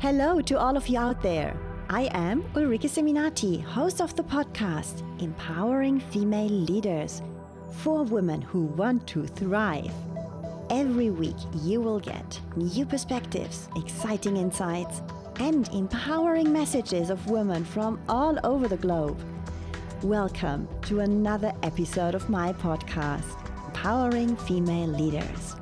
Hello to all of you out there. I am Ulrike Seminati, host of the podcast Empowering Female Leaders for women who want to thrive. Every week, you will get new perspectives, exciting insights, and empowering messages of women from all over the globe. Welcome to another episode of my podcast, Empowering Female Leaders.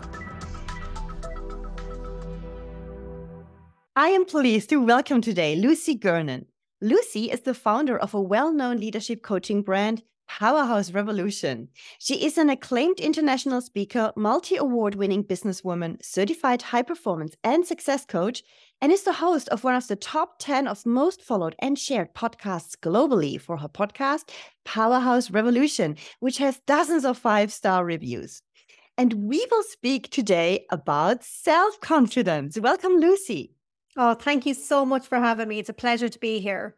I am pleased to welcome today Lucy Gernon. Lucy is the founder of a well known leadership coaching brand, Powerhouse Revolution. She is an acclaimed international speaker, multi award winning businesswoman, certified high performance and success coach, and is the host of one of the top 10 of most followed and shared podcasts globally for her podcast, Powerhouse Revolution, which has dozens of five star reviews. And we will speak today about self confidence. Welcome, Lucy. Oh, thank you so much for having me. It's a pleasure to be here.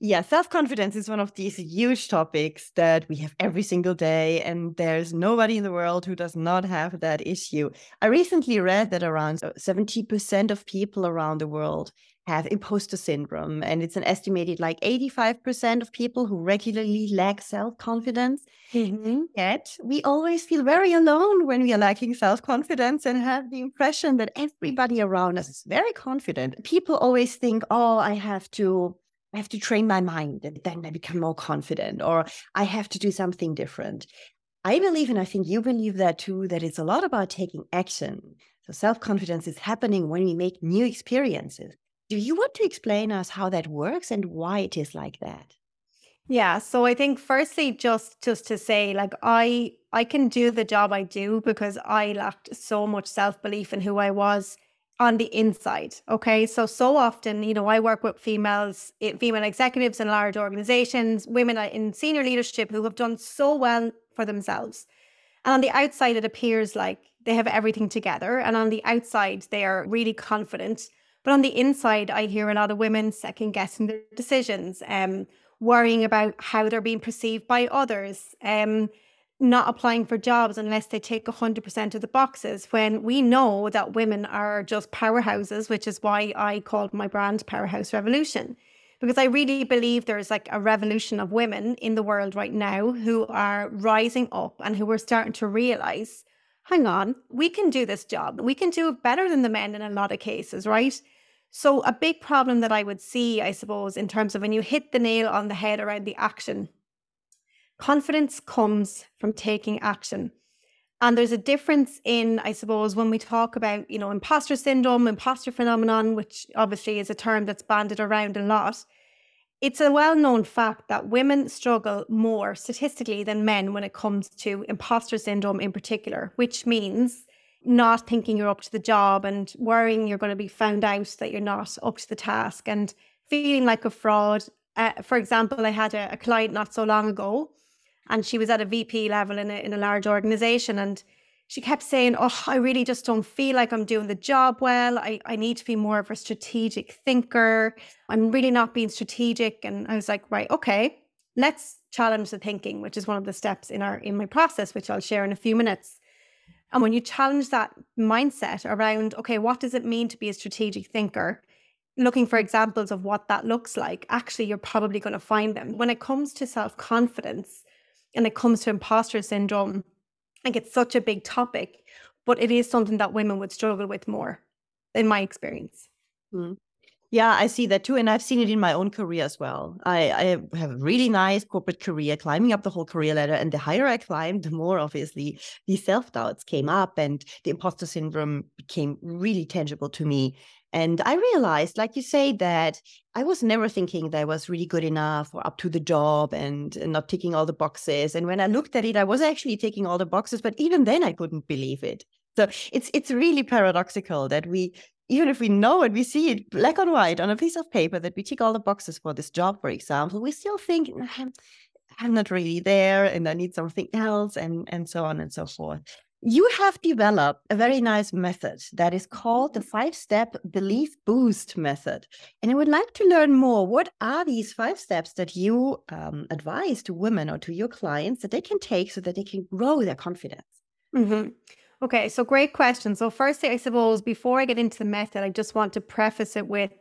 Yeah, self confidence is one of these huge topics that we have every single day, and there's nobody in the world who does not have that issue. I recently read that around uh, 70% of people around the world have imposter syndrome, and it's an estimated like 85% of people who regularly lack self confidence. Mm-hmm. Yet we always feel very alone when we are lacking self confidence and have the impression that everybody around us is very confident. People always think, oh, I have to. I have to train my mind and then I become more confident, or I have to do something different. I believe, and I think you believe that too, that it's a lot about taking action. So self confidence is happening when we make new experiences. Do you want to explain us how that works and why it is like that? Yeah, so I think firstly just just to say like I I can do the job I do because I lacked so much self-belief in who I was on the inside. Okay? So so often, you know, I work with females, eh, female executives in large organizations, women in senior leadership who have done so well for themselves. And on the outside it appears like they have everything together and on the outside they are really confident but on the inside, I hear a lot of women second guessing their decisions, um, worrying about how they're being perceived by others, um, not applying for jobs unless they take 100% of the boxes. When we know that women are just powerhouses, which is why I called my brand Powerhouse Revolution. Because I really believe there's like a revolution of women in the world right now who are rising up and who are starting to realize hang on, we can do this job. We can do it better than the men in a lot of cases, right? So, a big problem that I would see, I suppose, in terms of when you hit the nail on the head around the action, confidence comes from taking action. And there's a difference in, I suppose, when we talk about, you know, imposter syndrome, imposter phenomenon, which obviously is a term that's banded around a lot. It's a well known fact that women struggle more statistically than men when it comes to imposter syndrome in particular, which means not thinking you're up to the job and worrying you're going to be found out that you're not up to the task and feeling like a fraud. Uh, for example, I had a, a client not so long ago and she was at a VP level in a, in a large organization and she kept saying, Oh, I really just don't feel like I'm doing the job well. I, I need to be more of a strategic thinker. I'm really not being strategic. And I was like, right, okay, let's challenge the thinking, which is one of the steps in our in my process, which I'll share in a few minutes. And when you challenge that mindset around, okay, what does it mean to be a strategic thinker? Looking for examples of what that looks like, actually, you're probably going to find them. When it comes to self confidence and it comes to imposter syndrome, like it's such a big topic, but it is something that women would struggle with more, in my experience. Mm. Yeah, I see that too. And I've seen it in my own career as well. I, I have a really nice corporate career, climbing up the whole career ladder. And the higher I climbed, the more obviously the self doubts came up and the imposter syndrome became really tangible to me. And I realized, like you say, that I was never thinking that I was really good enough or up to the job and, and not ticking all the boxes. And when I looked at it, I was actually ticking all the boxes, but even then I couldn't believe it. So it's it's really paradoxical that we even if we know it, we see it black on white on a piece of paper that we tick all the boxes for this job, for example, we still think I'm not really there and I need something else and and so on and so forth. You have developed a very nice method that is called the five step belief boost method. And I would like to learn more. What are these five steps that you um, advise to women or to your clients that they can take so that they can grow their confidence? Mm-hmm. Okay, so great question. So, firstly, I suppose before I get into the method, I just want to preface it with,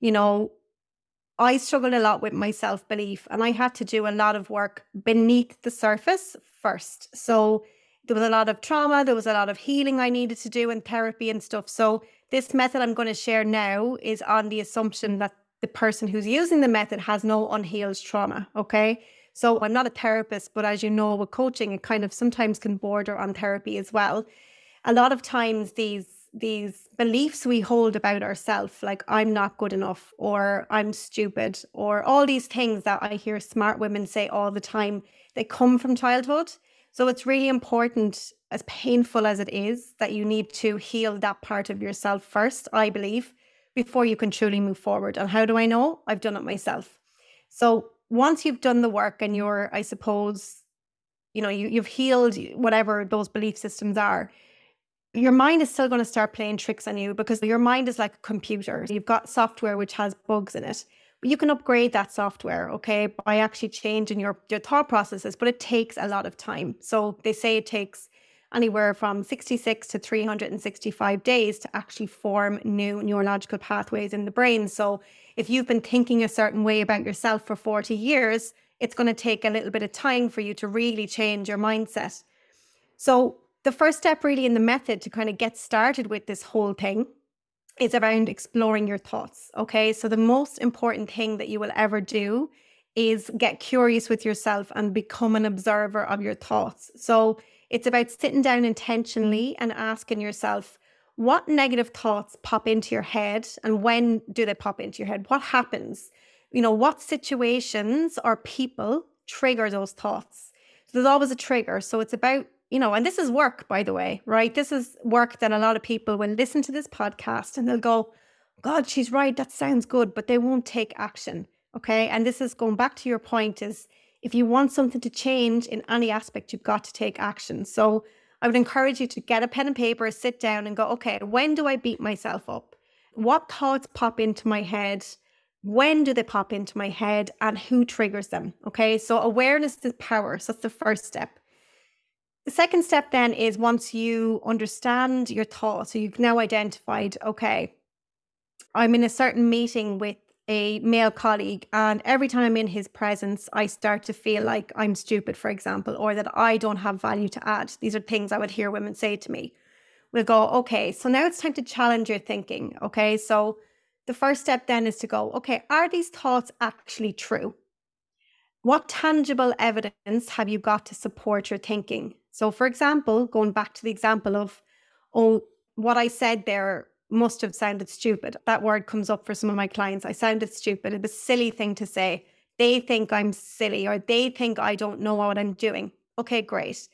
you know, I struggled a lot with my self belief and I had to do a lot of work beneath the surface first. So, there was a lot of trauma, there was a lot of healing I needed to do in therapy and stuff. So, this method I'm going to share now is on the assumption that the person who's using the method has no unhealed trauma. Okay. So I'm not a therapist, but as you know, with coaching, it kind of sometimes can border on therapy as well. A lot of times these these beliefs we hold about ourselves, like I'm not good enough or I'm stupid, or all these things that I hear smart women say all the time, they come from childhood. So it's really important, as painful as it is, that you need to heal that part of yourself first, I believe, before you can truly move forward. And how do I know? I've done it myself. So once you've done the work and you're, I suppose, you know, you, you've healed whatever those belief systems are, your mind is still going to start playing tricks on you because your mind is like a computer. You've got software which has bugs in it. You can upgrade that software, okay, by actually changing your, your thought processes, but it takes a lot of time. So they say it takes anywhere from 66 to 365 days to actually form new neurological pathways in the brain. So if you've been thinking a certain way about yourself for 40 years, it's going to take a little bit of time for you to really change your mindset. So the first step really in the method to kind of get started with this whole thing is around exploring your thoughts. Okay. So the most important thing that you will ever do is get curious with yourself and become an observer of your thoughts. So it's about sitting down intentionally and asking yourself, what negative thoughts pop into your head and when do they pop into your head? What happens? You know, what situations or people trigger those thoughts? So there's always a trigger. So it's about, you know, and this is work, by the way, right? This is work that a lot of people will listen to this podcast and they'll go, God, she's right. That sounds good, but they won't take action. Okay. And this is going back to your point is if you want something to change in any aspect, you've got to take action. So I would encourage you to get a pen and paper, sit down and go, okay, when do I beat myself up? What thoughts pop into my head? When do they pop into my head and who triggers them? Okay, so awareness is power. So that's the first step. The second step then is once you understand your thoughts, so you've now identified, okay, I'm in a certain meeting with a male colleague and every time I'm in his presence, I start to feel like I'm stupid, for example, or that I don't have value to add. These are things I would hear women say to me. We'll go, okay, so now it's time to challenge your thinking. Okay, so the first step then is to go, okay, are these thoughts actually true? What tangible evidence have you got to support your thinking? So, for example, going back to the example of, oh, what I said there must have sounded stupid. That word comes up for some of my clients. I sounded stupid. It's a silly thing to say. They think I'm silly or they think I don't know what I'm doing. Okay, great.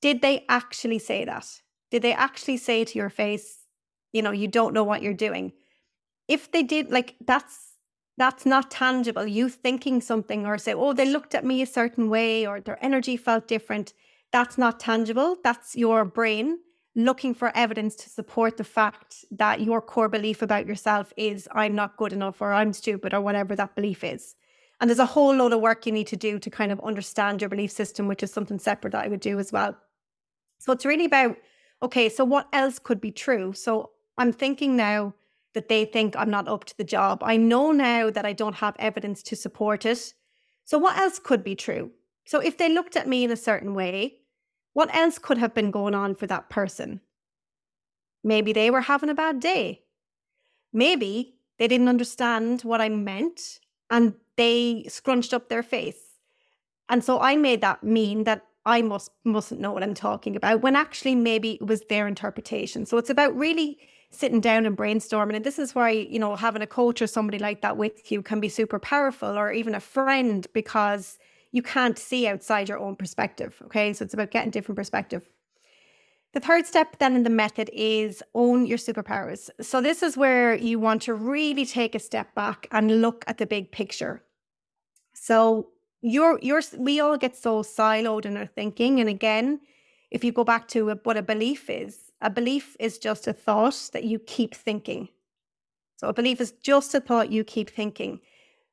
Did they actually say that? Did they actually say to your face, you know, you don't know what you're doing? If they did, like that's that's not tangible. You thinking something or say, oh, they looked at me a certain way or their energy felt different. That's not tangible. That's your brain looking for evidence to support the fact that your core belief about yourself is I'm not good enough or I'm stupid or whatever that belief is. And there's a whole load of work you need to do to kind of understand your belief system, which is something separate that I would do as well. So it's really about okay, so what else could be true? So I'm thinking now that they think I'm not up to the job. I know now that I don't have evidence to support it. So what else could be true? So if they looked at me in a certain way, what else could have been going on for that person? Maybe they were having a bad day. Maybe they didn't understand what I meant and they scrunched up their face. And so I made that mean that I must mustn't know what I'm talking about when actually maybe it was their interpretation. So it's about really sitting down and brainstorming. And this is why, you know, having a coach or somebody like that with you can be super powerful or even a friend because you can't see outside your own perspective. Okay. So it's about getting different perspective. The third step then in the method is own your superpowers. So this is where you want to really take a step back and look at the big picture. So you're you're we all get so siloed in our thinking. And again, if you go back to what a belief is, a belief is just a thought that you keep thinking. So a belief is just a thought you keep thinking.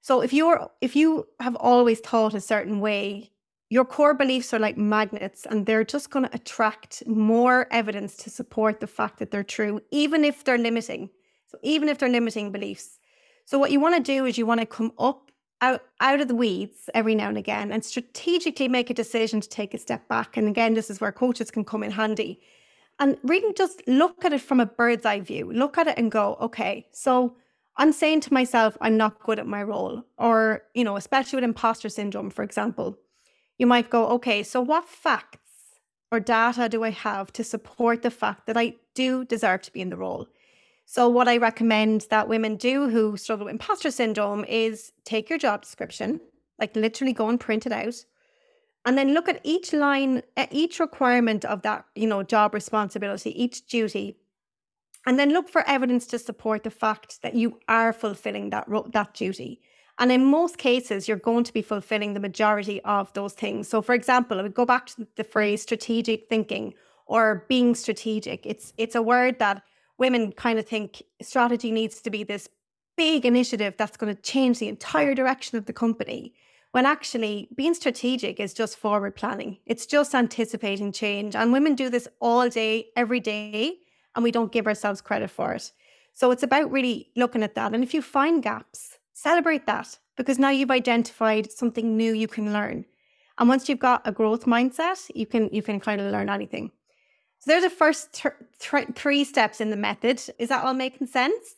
So if you're if you have always thought a certain way, your core beliefs are like magnets and they're just going to attract more evidence to support the fact that they're true, even if they're limiting. So, even if they're limiting beliefs. So, what you want to do is you want to come up out, out of the weeds every now and again and strategically make a decision to take a step back. And again, this is where coaches can come in handy. And really just look at it from a bird's eye view. Look at it and go, okay, so I'm saying to myself, I'm not good at my role. Or, you know, especially with imposter syndrome, for example you might go, okay, so what facts or data do I have to support the fact that I do deserve to be in the role? So, what I recommend that women do who struggle with imposter syndrome is take your job description, like literally go and print it out, and then look at each line, at each requirement of that, you know, job responsibility, each duty, and then look for evidence to support the fact that you are fulfilling that that duty. And in most cases, you're going to be fulfilling the majority of those things. So, for example, I would go back to the phrase strategic thinking or being strategic. It's it's a word that women kind of think strategy needs to be this big initiative that's going to change the entire direction of the company. When actually, being strategic is just forward planning. It's just anticipating change. And women do this all day, every day, and we don't give ourselves credit for it. So it's about really looking at that. And if you find gaps, Celebrate that because now you've identified something new you can learn. And once you've got a growth mindset, you can you can kind of learn anything. So there's the first th- th- three steps in the method. Is that all making sense?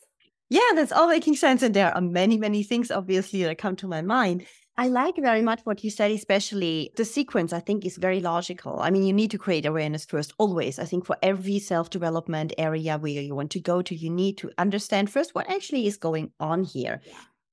Yeah, that's all making sense. And there are many, many things obviously that come to my mind. I like very much what you said, especially the sequence, I think is very logical. I mean, you need to create awareness first, always. I think for every self development area where you want to go to, you need to understand first what actually is going on here.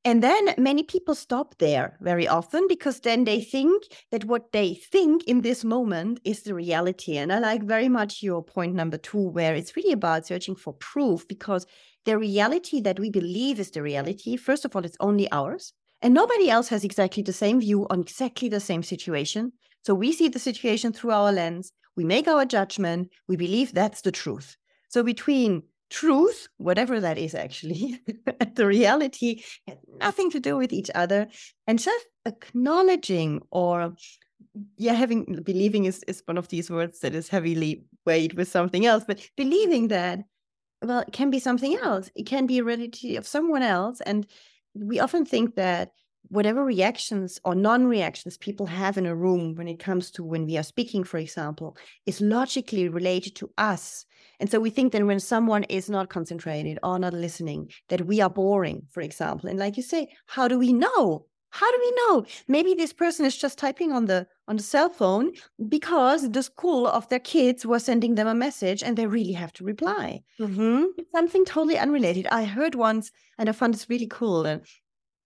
And then many people stop there very often because then they think that what they think in this moment is the reality. And I like very much your point number two, where it's really about searching for proof because the reality that we believe is the reality, first of all, it's only ours. And nobody else has exactly the same view on exactly the same situation. So we see the situation through our lens, we make our judgment, we believe that's the truth. So between truth, whatever that is actually, the reality has nothing to do with each other. And just acknowledging or yeah, having believing is, is one of these words that is heavily weighed with something else, but believing that, well, it can be something else. It can be a reality of someone else. And we often think that whatever reactions or non-reactions people have in a room when it comes to when we are speaking for example is logically related to us. And so we think that when someone is not concentrated or not listening that we are boring for example. And like you say how do we know how do we know maybe this person is just typing on the on the cell phone because the school of their kids was sending them a message and they really have to reply mm-hmm. it's something totally unrelated i heard once and i found this really cool and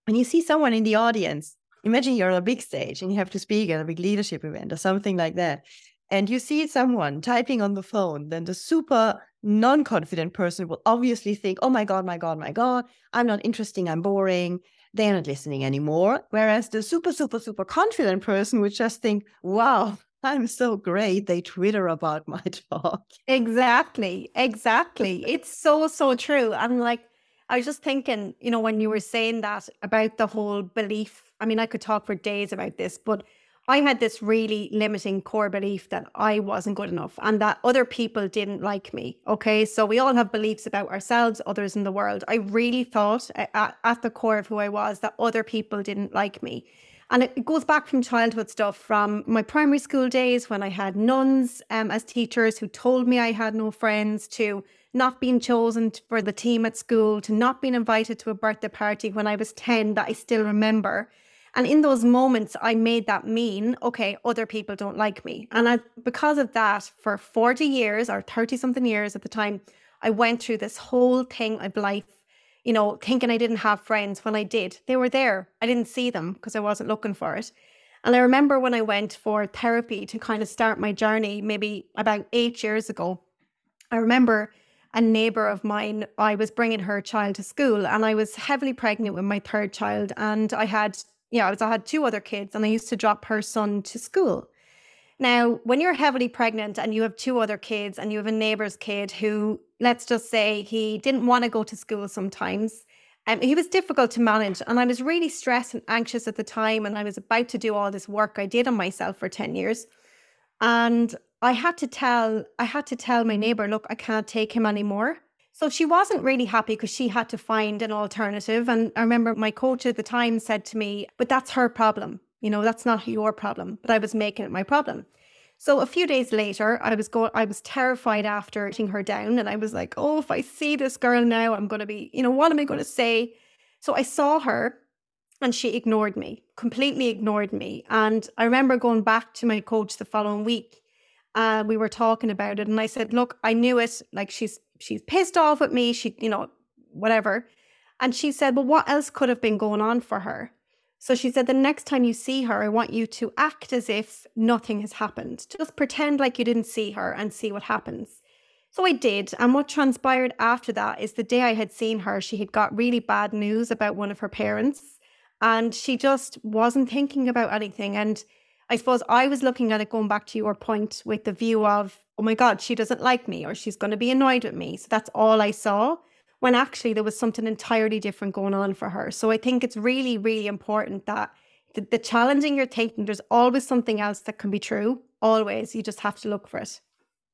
when you see someone in the audience, imagine you're on a big stage and you have to speak at a big leadership event or something like that. And you see someone typing on the phone, then the super non confident person will obviously think, oh my God, my God, my God, I'm not interesting, I'm boring. They're not listening anymore. Whereas the super, super, super confident person would just think, wow, I'm so great. They Twitter about my talk. Exactly. Exactly. It's so, so true. I'm like, I was just thinking, you know, when you were saying that about the whole belief. I mean, I could talk for days about this, but I had this really limiting core belief that I wasn't good enough and that other people didn't like me. Okay. So we all have beliefs about ourselves, others in the world. I really thought at, at the core of who I was that other people didn't like me. And it, goes back from childhood stuff, from my primary school days when I had nuns um, as teachers who told me I had no friends, to not being chosen for the team at school, to not being invited to a birthday party when I was 10 that I still remember. And in those moments, I made that mean, okay, other people don't like me. And I, because of that, for 40 years or 30 something years at the time, I went through this whole thing of life you know, thinking I didn't have friends when I did. They were there. I didn't see them because I wasn't looking for it. And I remember when I went for therapy to kind of start my journey, maybe about eight years ago, I remember a neighbor of mine, I was bringing her child to school and I was heavily pregnant with my third child. And I had, yeah, I, I had two other kids and I used to drop her son to school. Now, when you're heavily pregnant and you have two other kids and you have a neighbor's kid who, let's just say, he didn't want to go to school sometimes, Um, he was difficult to manage, and I was really stressed and anxious at the time. And I was about to do all this work I did on myself for ten years, and I had to tell I had to tell my neighbor, look, I can't take him anymore. So she wasn't really happy because she had to find an alternative. And I remember my coach at the time said to me, but that's her problem. You know, that's not your problem. But I was making it my problem. So a few days later, I was going I was terrified after letting her down. And I was like, oh, if I see this girl now, I'm gonna be, you know, what am I gonna say? So I saw her and she ignored me, completely ignored me. And I remember going back to my coach the following week. And we were talking about it. And I said, look, I knew it. Like she's she's pissed off at me. She, you know, whatever. And she said, Well, what else could have been going on for her? So she said, The next time you see her, I want you to act as if nothing has happened. Just pretend like you didn't see her and see what happens. So I did. And what transpired after that is the day I had seen her, she had got really bad news about one of her parents. And she just wasn't thinking about anything. And I suppose I was looking at it going back to your point with the view of oh my God, she doesn't like me or she's going to be annoyed with me. So that's all I saw when actually there was something entirely different going on for her. So I think it's really, really important that the, the challenging you're taking, there's always something else that can be true. Always. You just have to look for it.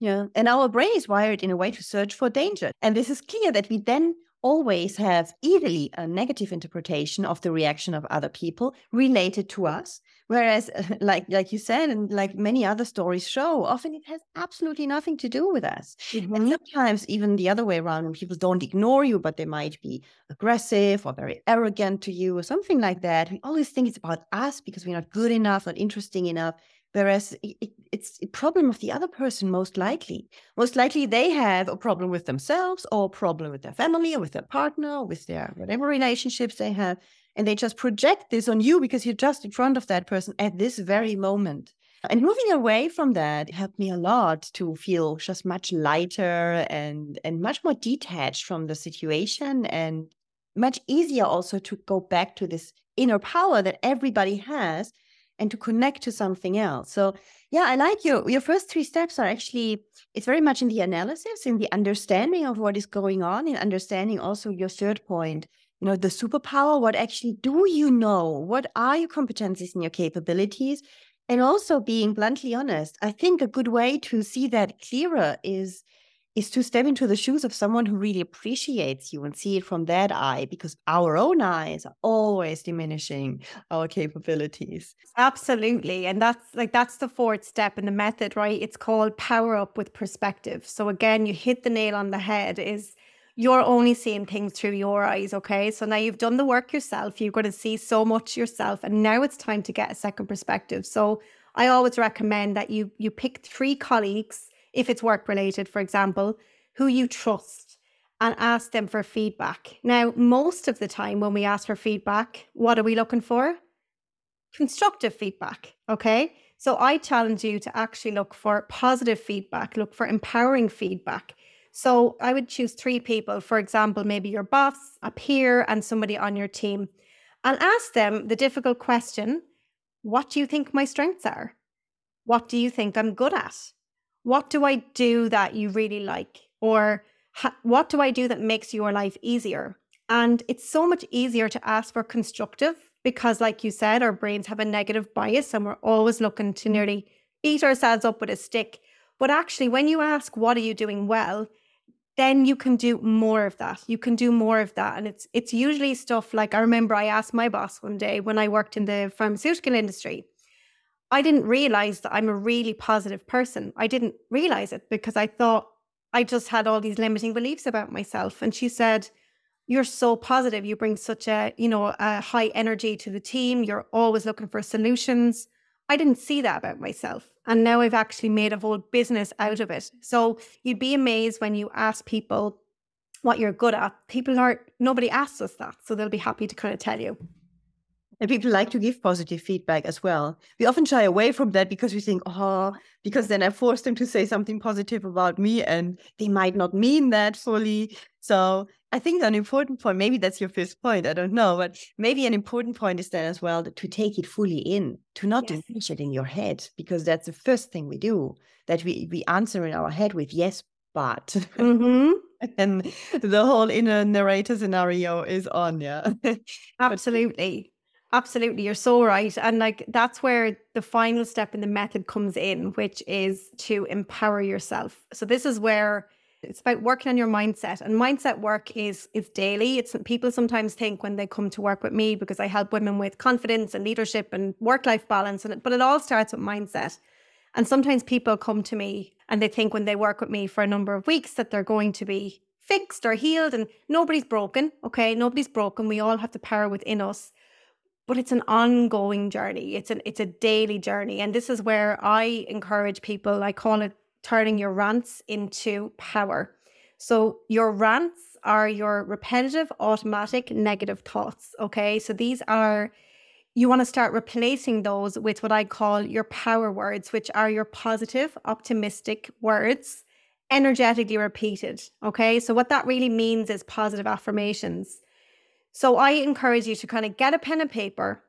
Yeah. And our brain is wired in a way to search for danger. And this is clear that we then always have easily a negative interpretation of the reaction of other people related to us whereas like like you said and like many other stories show often it has absolutely nothing to do with us mm-hmm. and sometimes even the other way around when people don't ignore you but they might be aggressive or very arrogant to you or something like that we always think it's about us because we're not good enough not interesting enough Whereas it, it's a problem of the other person, most likely. Most likely they have a problem with themselves or a problem with their family or with their partner or with their whatever relationships they have. And they just project this on you because you're just in front of that person at this very moment. And moving away from that helped me a lot to feel just much lighter and, and much more detached from the situation and much easier also to go back to this inner power that everybody has and to connect to something else. So yeah, I like your your first three steps are actually it's very much in the analysis, in the understanding of what is going on, in understanding also your third point, you know, the superpower, what actually do you know? What are your competencies and your capabilities? And also being bluntly honest. I think a good way to see that clearer is is to step into the shoes of someone who really appreciates you and see it from that eye because our own eyes are always diminishing our capabilities absolutely and that's like that's the fourth step in the method right it's called power up with perspective so again you hit the nail on the head is you're only seeing things through your eyes okay so now you've done the work yourself you're going to see so much yourself and now it's time to get a second perspective so i always recommend that you you pick three colleagues if it's work related, for example, who you trust and ask them for feedback. Now, most of the time when we ask for feedback, what are we looking for? Constructive feedback. Okay. So I challenge you to actually look for positive feedback, look for empowering feedback. So I would choose three people, for example, maybe your boss, a peer, and somebody on your team, and ask them the difficult question What do you think my strengths are? What do you think I'm good at? what do I do that you really like? Or what do I do that makes your life easier? And it's so much easier to ask for constructive because, like you said, our brains have a negative bias and we're always looking to nearly beat ourselves up with a stick. But actually, when you ask, What are you doing well? Then you can do more of that. You can do more of that. And it's it's usually stuff like I remember I asked my boss one day when I worked in the pharmaceutical industry. I didn't realize that I'm a really positive person. I didn't realize it because I thought I just had all these limiting beliefs about myself. And she said, You're so positive. You bring such a, you know, a high energy to the team. You're always looking for solutions. I didn't see that about myself. And now I've actually made a whole business out of it. So you'd be amazed when you ask people what you're good at. People aren't, nobody asks us that. So they'll be happy to kind of tell you. And people like to give positive feedback as well. We often shy away from that because we think, oh, because then I force them to say something positive about me and they might not mean that fully. So I think an important point, maybe that's your first point, I don't know, but maybe an important point is then as well to take it fully in, to not yes. diminish it in your head, because that's the first thing we do, that we, we answer in our head with yes, but. Mm-hmm. and the whole inner narrator scenario is on. Yeah. Absolutely. Absolutely. You're so right. And like that's where the final step in the method comes in, which is to empower yourself. So this is where it's about working on your mindset. And mindset work is is daily. It's people sometimes think when they come to work with me because I help women with confidence and leadership and work-life balance. And but it all starts with mindset. And sometimes people come to me and they think when they work with me for a number of weeks that they're going to be fixed or healed and nobody's broken. Okay. Nobody's broken. We all have the power within us but it's an ongoing journey. It's an it's a daily journey. And this is where I encourage people, I call it turning your rants into power. So your rants are your repetitive, automatic, negative thoughts. Okay. So these are you want to start replacing those with what I call your power words, which are your positive, optimistic words, energetically repeated. Okay. So, what that really means is positive affirmations. So I encourage you to kind of get a pen and paper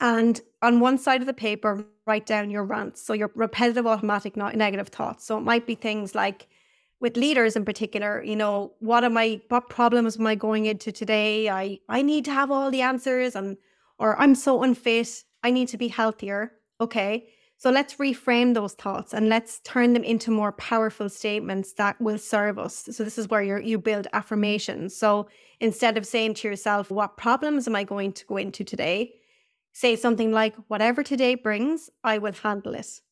and on one side of the paper, write down your rants. So your repetitive, automatic, negative thoughts. So it might be things like, with leaders in particular, you know, what am I, what problems am I going into today? I, I need to have all the answers and, or I'm so unfit. I need to be healthier. Okay. So let's reframe those thoughts and let's turn them into more powerful statements that will serve us. So this is where you you build affirmations. So instead of saying to yourself, what problems am I going to go into today? Say something like, whatever today brings, I will handle it.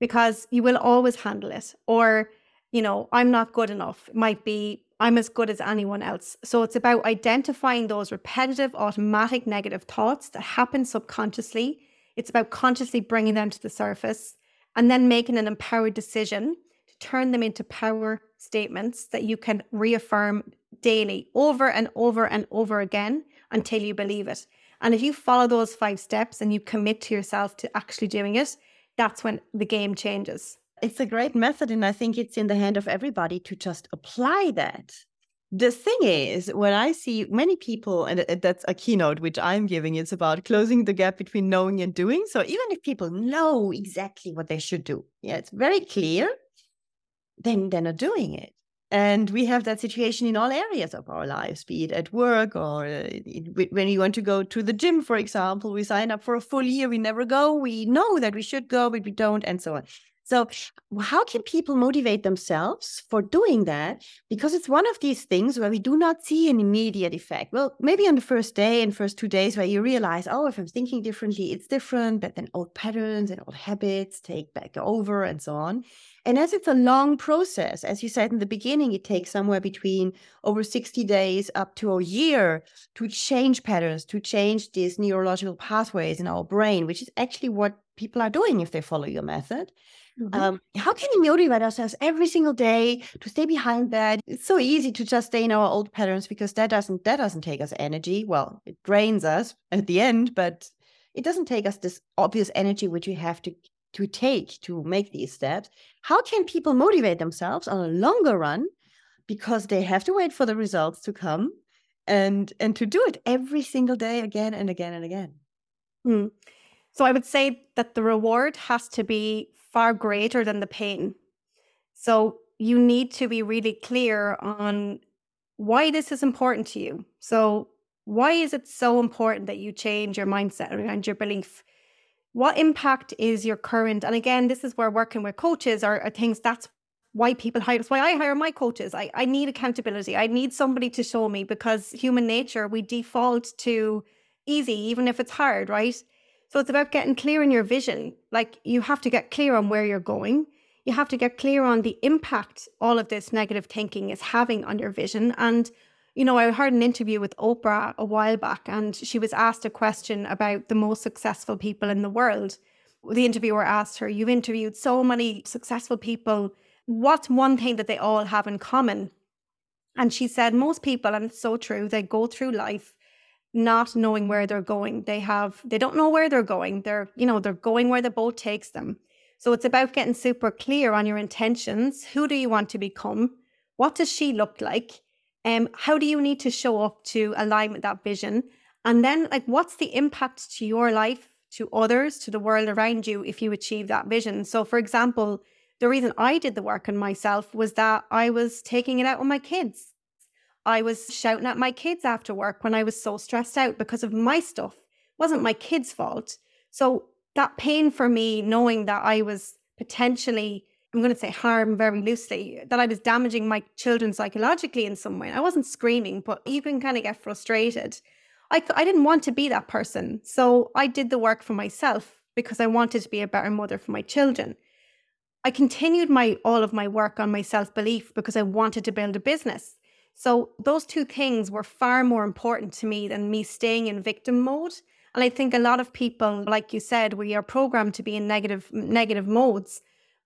Because you will always handle it. Or, you know, I'm not good enough. It might be I'm as good as anyone else. So it's about identifying those repetitive, automatic negative thoughts that happen subconsciously it's about consciously bringing them to the surface and then making an empowered decision to turn them into power statements that you can reaffirm daily over and over and over again until you believe it. And if you follow those five steps and you commit to yourself to actually doing it, that's when the game changes. It's a great method. And I think it's in the hand of everybody to just apply that the thing is, when I see many people, and that's a keynote which I'm giving, it's about closing the gap between knowing and doing. So even if people know exactly what they should do, yeah, it's very clear, then they're not doing it. And we have that situation in all areas of our lives, be it at work or uh, when you want to go to the gym, for example. We sign up for a full year, we never go. We know that we should go, but we don't, and so on. So, how can people motivate themselves for doing that? Because it's one of these things where we do not see an immediate effect. Well, maybe on the first day and first two days where you realize, oh, if I'm thinking differently, it's different, but then old patterns and old habits take back over and so on. And as it's a long process, as you said in the beginning, it takes somewhere between over 60 days up to a year to change patterns, to change these neurological pathways in our brain, which is actually what people are doing if they follow your method. Mm-hmm. Um, how can we motivate ourselves every single day to stay behind that? It's so easy to just stay in our old patterns because that doesn't that doesn't take us energy. Well, it drains us at the end, but it doesn't take us this obvious energy which we have to to take to make these steps. How can people motivate themselves on a longer run because they have to wait for the results to come and and to do it every single day again and again and again. Hmm. So I would say that the reward has to be far greater than the pain. So you need to be really clear on why this is important to you. So, why is it so important that you change your mindset around your belief? What impact is your current? And again, this is where working with coaches are, are things that's why people hire. That's why I hire my coaches. I, I need accountability. I need somebody to show me because human nature, we default to easy, even if it's hard, right? So it's about getting clear in your vision. Like you have to get clear on where you're going. You have to get clear on the impact all of this negative thinking is having on your vision. And, you know, I heard an interview with Oprah a while back, and she was asked a question about the most successful people in the world. The interviewer asked her, You've interviewed so many successful people. What's one thing that they all have in common? And she said, Most people, and it's so true, they go through life not knowing where they're going. They have they don't know where they're going. They're, you know, they're going where the boat takes them. So it's about getting super clear on your intentions. Who do you want to become? What does she look like? Um, how do you need to show up to align with that vision? And then like what's the impact to your life, to others, to the world around you if you achieve that vision? So for example, the reason I did the work on myself was that I was taking it out on my kids. I was shouting at my kids after work when I was so stressed out because of my stuff. It wasn't my kids' fault. So that pain for me, knowing that I was potentially, I'm going to say harm very loosely, that I was damaging my children psychologically in some way. I wasn't screaming, but you can kind of get frustrated. I, I didn't want to be that person. So I did the work for myself because I wanted to be a better mother for my children. I continued my all of my work on my self-belief because I wanted to build a business. So those two things were far more important to me than me staying in victim mode. And I think a lot of people, like you said, we are programmed to be in negative negative modes,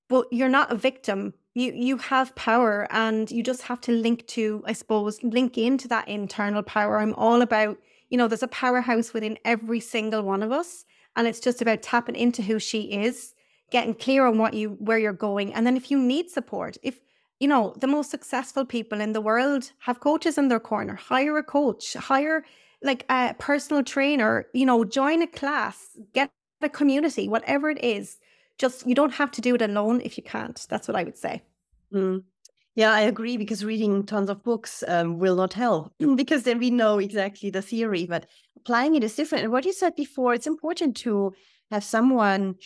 but you're not a victim. You you have power and you just have to link to, I suppose, link into that internal power. I'm all about, you know, there's a powerhouse within every single one of us. And it's just about tapping into who she is, getting clear on what you where you're going. And then if you need support, if you know, the most successful people in the world have coaches in their corner. Hire a coach, hire like a personal trainer, you know, join a class, get a community, whatever it is. Just you don't have to do it alone if you can't. That's what I would say. Mm. Yeah, I agree because reading tons of books um, will not help because then we know exactly the theory, but applying it is different. And what you said before, it's important to have someone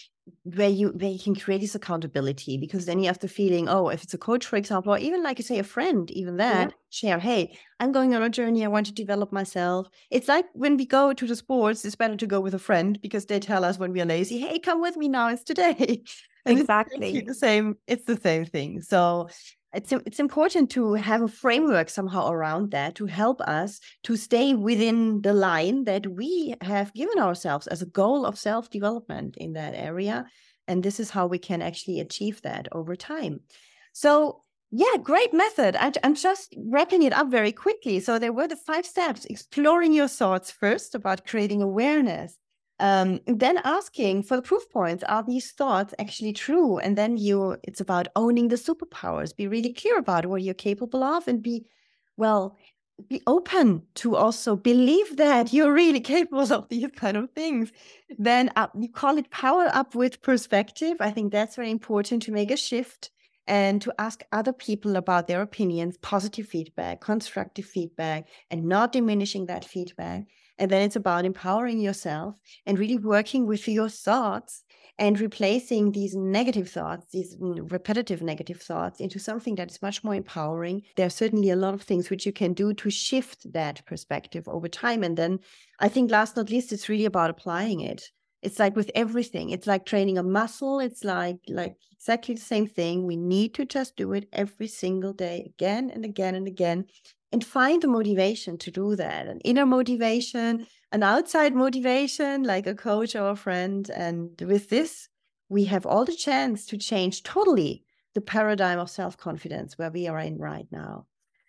where you where you can create this accountability because then you have the feeling oh if it's a coach for example or even like you say a friend even that yeah. share hey i'm going on a journey i want to develop myself. It's like when we go to the sports it's better to go with a friend because they tell us when we are lazy hey come with me now it's today. Exactly it's the same it's the same thing. So it's it's important to have a framework somehow around that to help us to stay within the line that we have given ourselves as a goal of self development in that area and this is how we can actually achieve that over time. So yeah great method. I, i'm just wrapping it up very quickly. So there were the five steps exploring your thoughts first about creating awareness um, then asking for the proof points are these thoughts actually true? And then you it's about owning the superpowers. Be really clear about what you're capable of and be well be open to also believe that you're really capable of these kind of things. Then you call it power up with perspective. I think that's very important to make a shift and to ask other people about their opinions positive feedback constructive feedback and not diminishing that feedback and then it's about empowering yourself and really working with your thoughts and replacing these negative thoughts, these mm, repetitive negative thoughts, into something that is much more empowering. There are certainly a lot of things which you can do to shift that perspective over time. And then I think, last not least, it's really about applying it. It's like with everything. It's like training a muscle. It's like like exactly the same thing. We need to just do it every single day, again and again and again and find the motivation to do that an inner motivation an outside motivation like a coach or a friend and with this we have all the chance to change totally the paradigm of self-confidence where we are in right now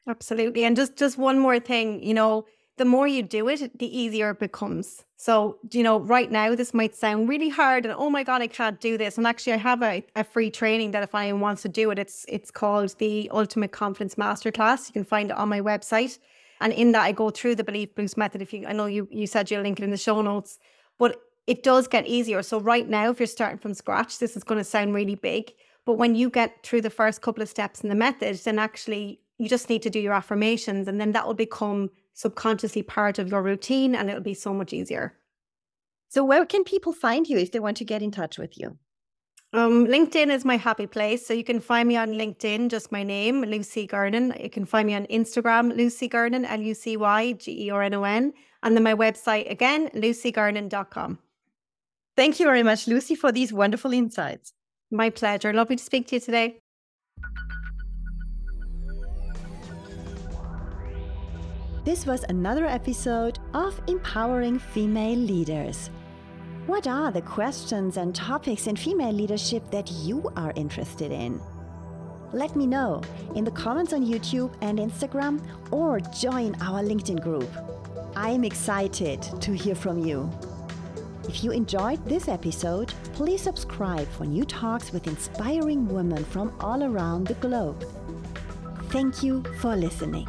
absolutely and just just one more thing you know the more you do it, the easier it becomes. So, you know, right now, this might sound really hard and oh my God, I can't do this. And actually, I have a, a free training that if anyone wants to do it, it's it's called the Ultimate Confidence Masterclass. You can find it on my website. And in that, I go through the belief boost method. If you, I know you, you said you'll link it in the show notes, but it does get easier. So, right now, if you're starting from scratch, this is going to sound really big. But when you get through the first couple of steps in the method, then actually you just need to do your affirmations and then that will become subconsciously part of your routine and it'll be so much easier. So, where can people find you if they want to get in touch with you? Um, LinkedIn is my happy place. So you can find me on LinkedIn, just my name, Lucy Gernon. You can find me on Instagram, Lucy Gernon, L U C Y G E R N O N. And then my website again, lucygernon.com. Thank you very much, Lucy, for these wonderful insights. My pleasure. Lovely to speak to you today. This was another episode of Empowering Female Leaders. What are the questions and topics in female leadership that you are interested in? Let me know in the comments on YouTube and Instagram or join our LinkedIn group. I'm excited to hear from you. If you enjoyed this episode, please subscribe for new talks with inspiring women from all around the globe. Thank you for listening.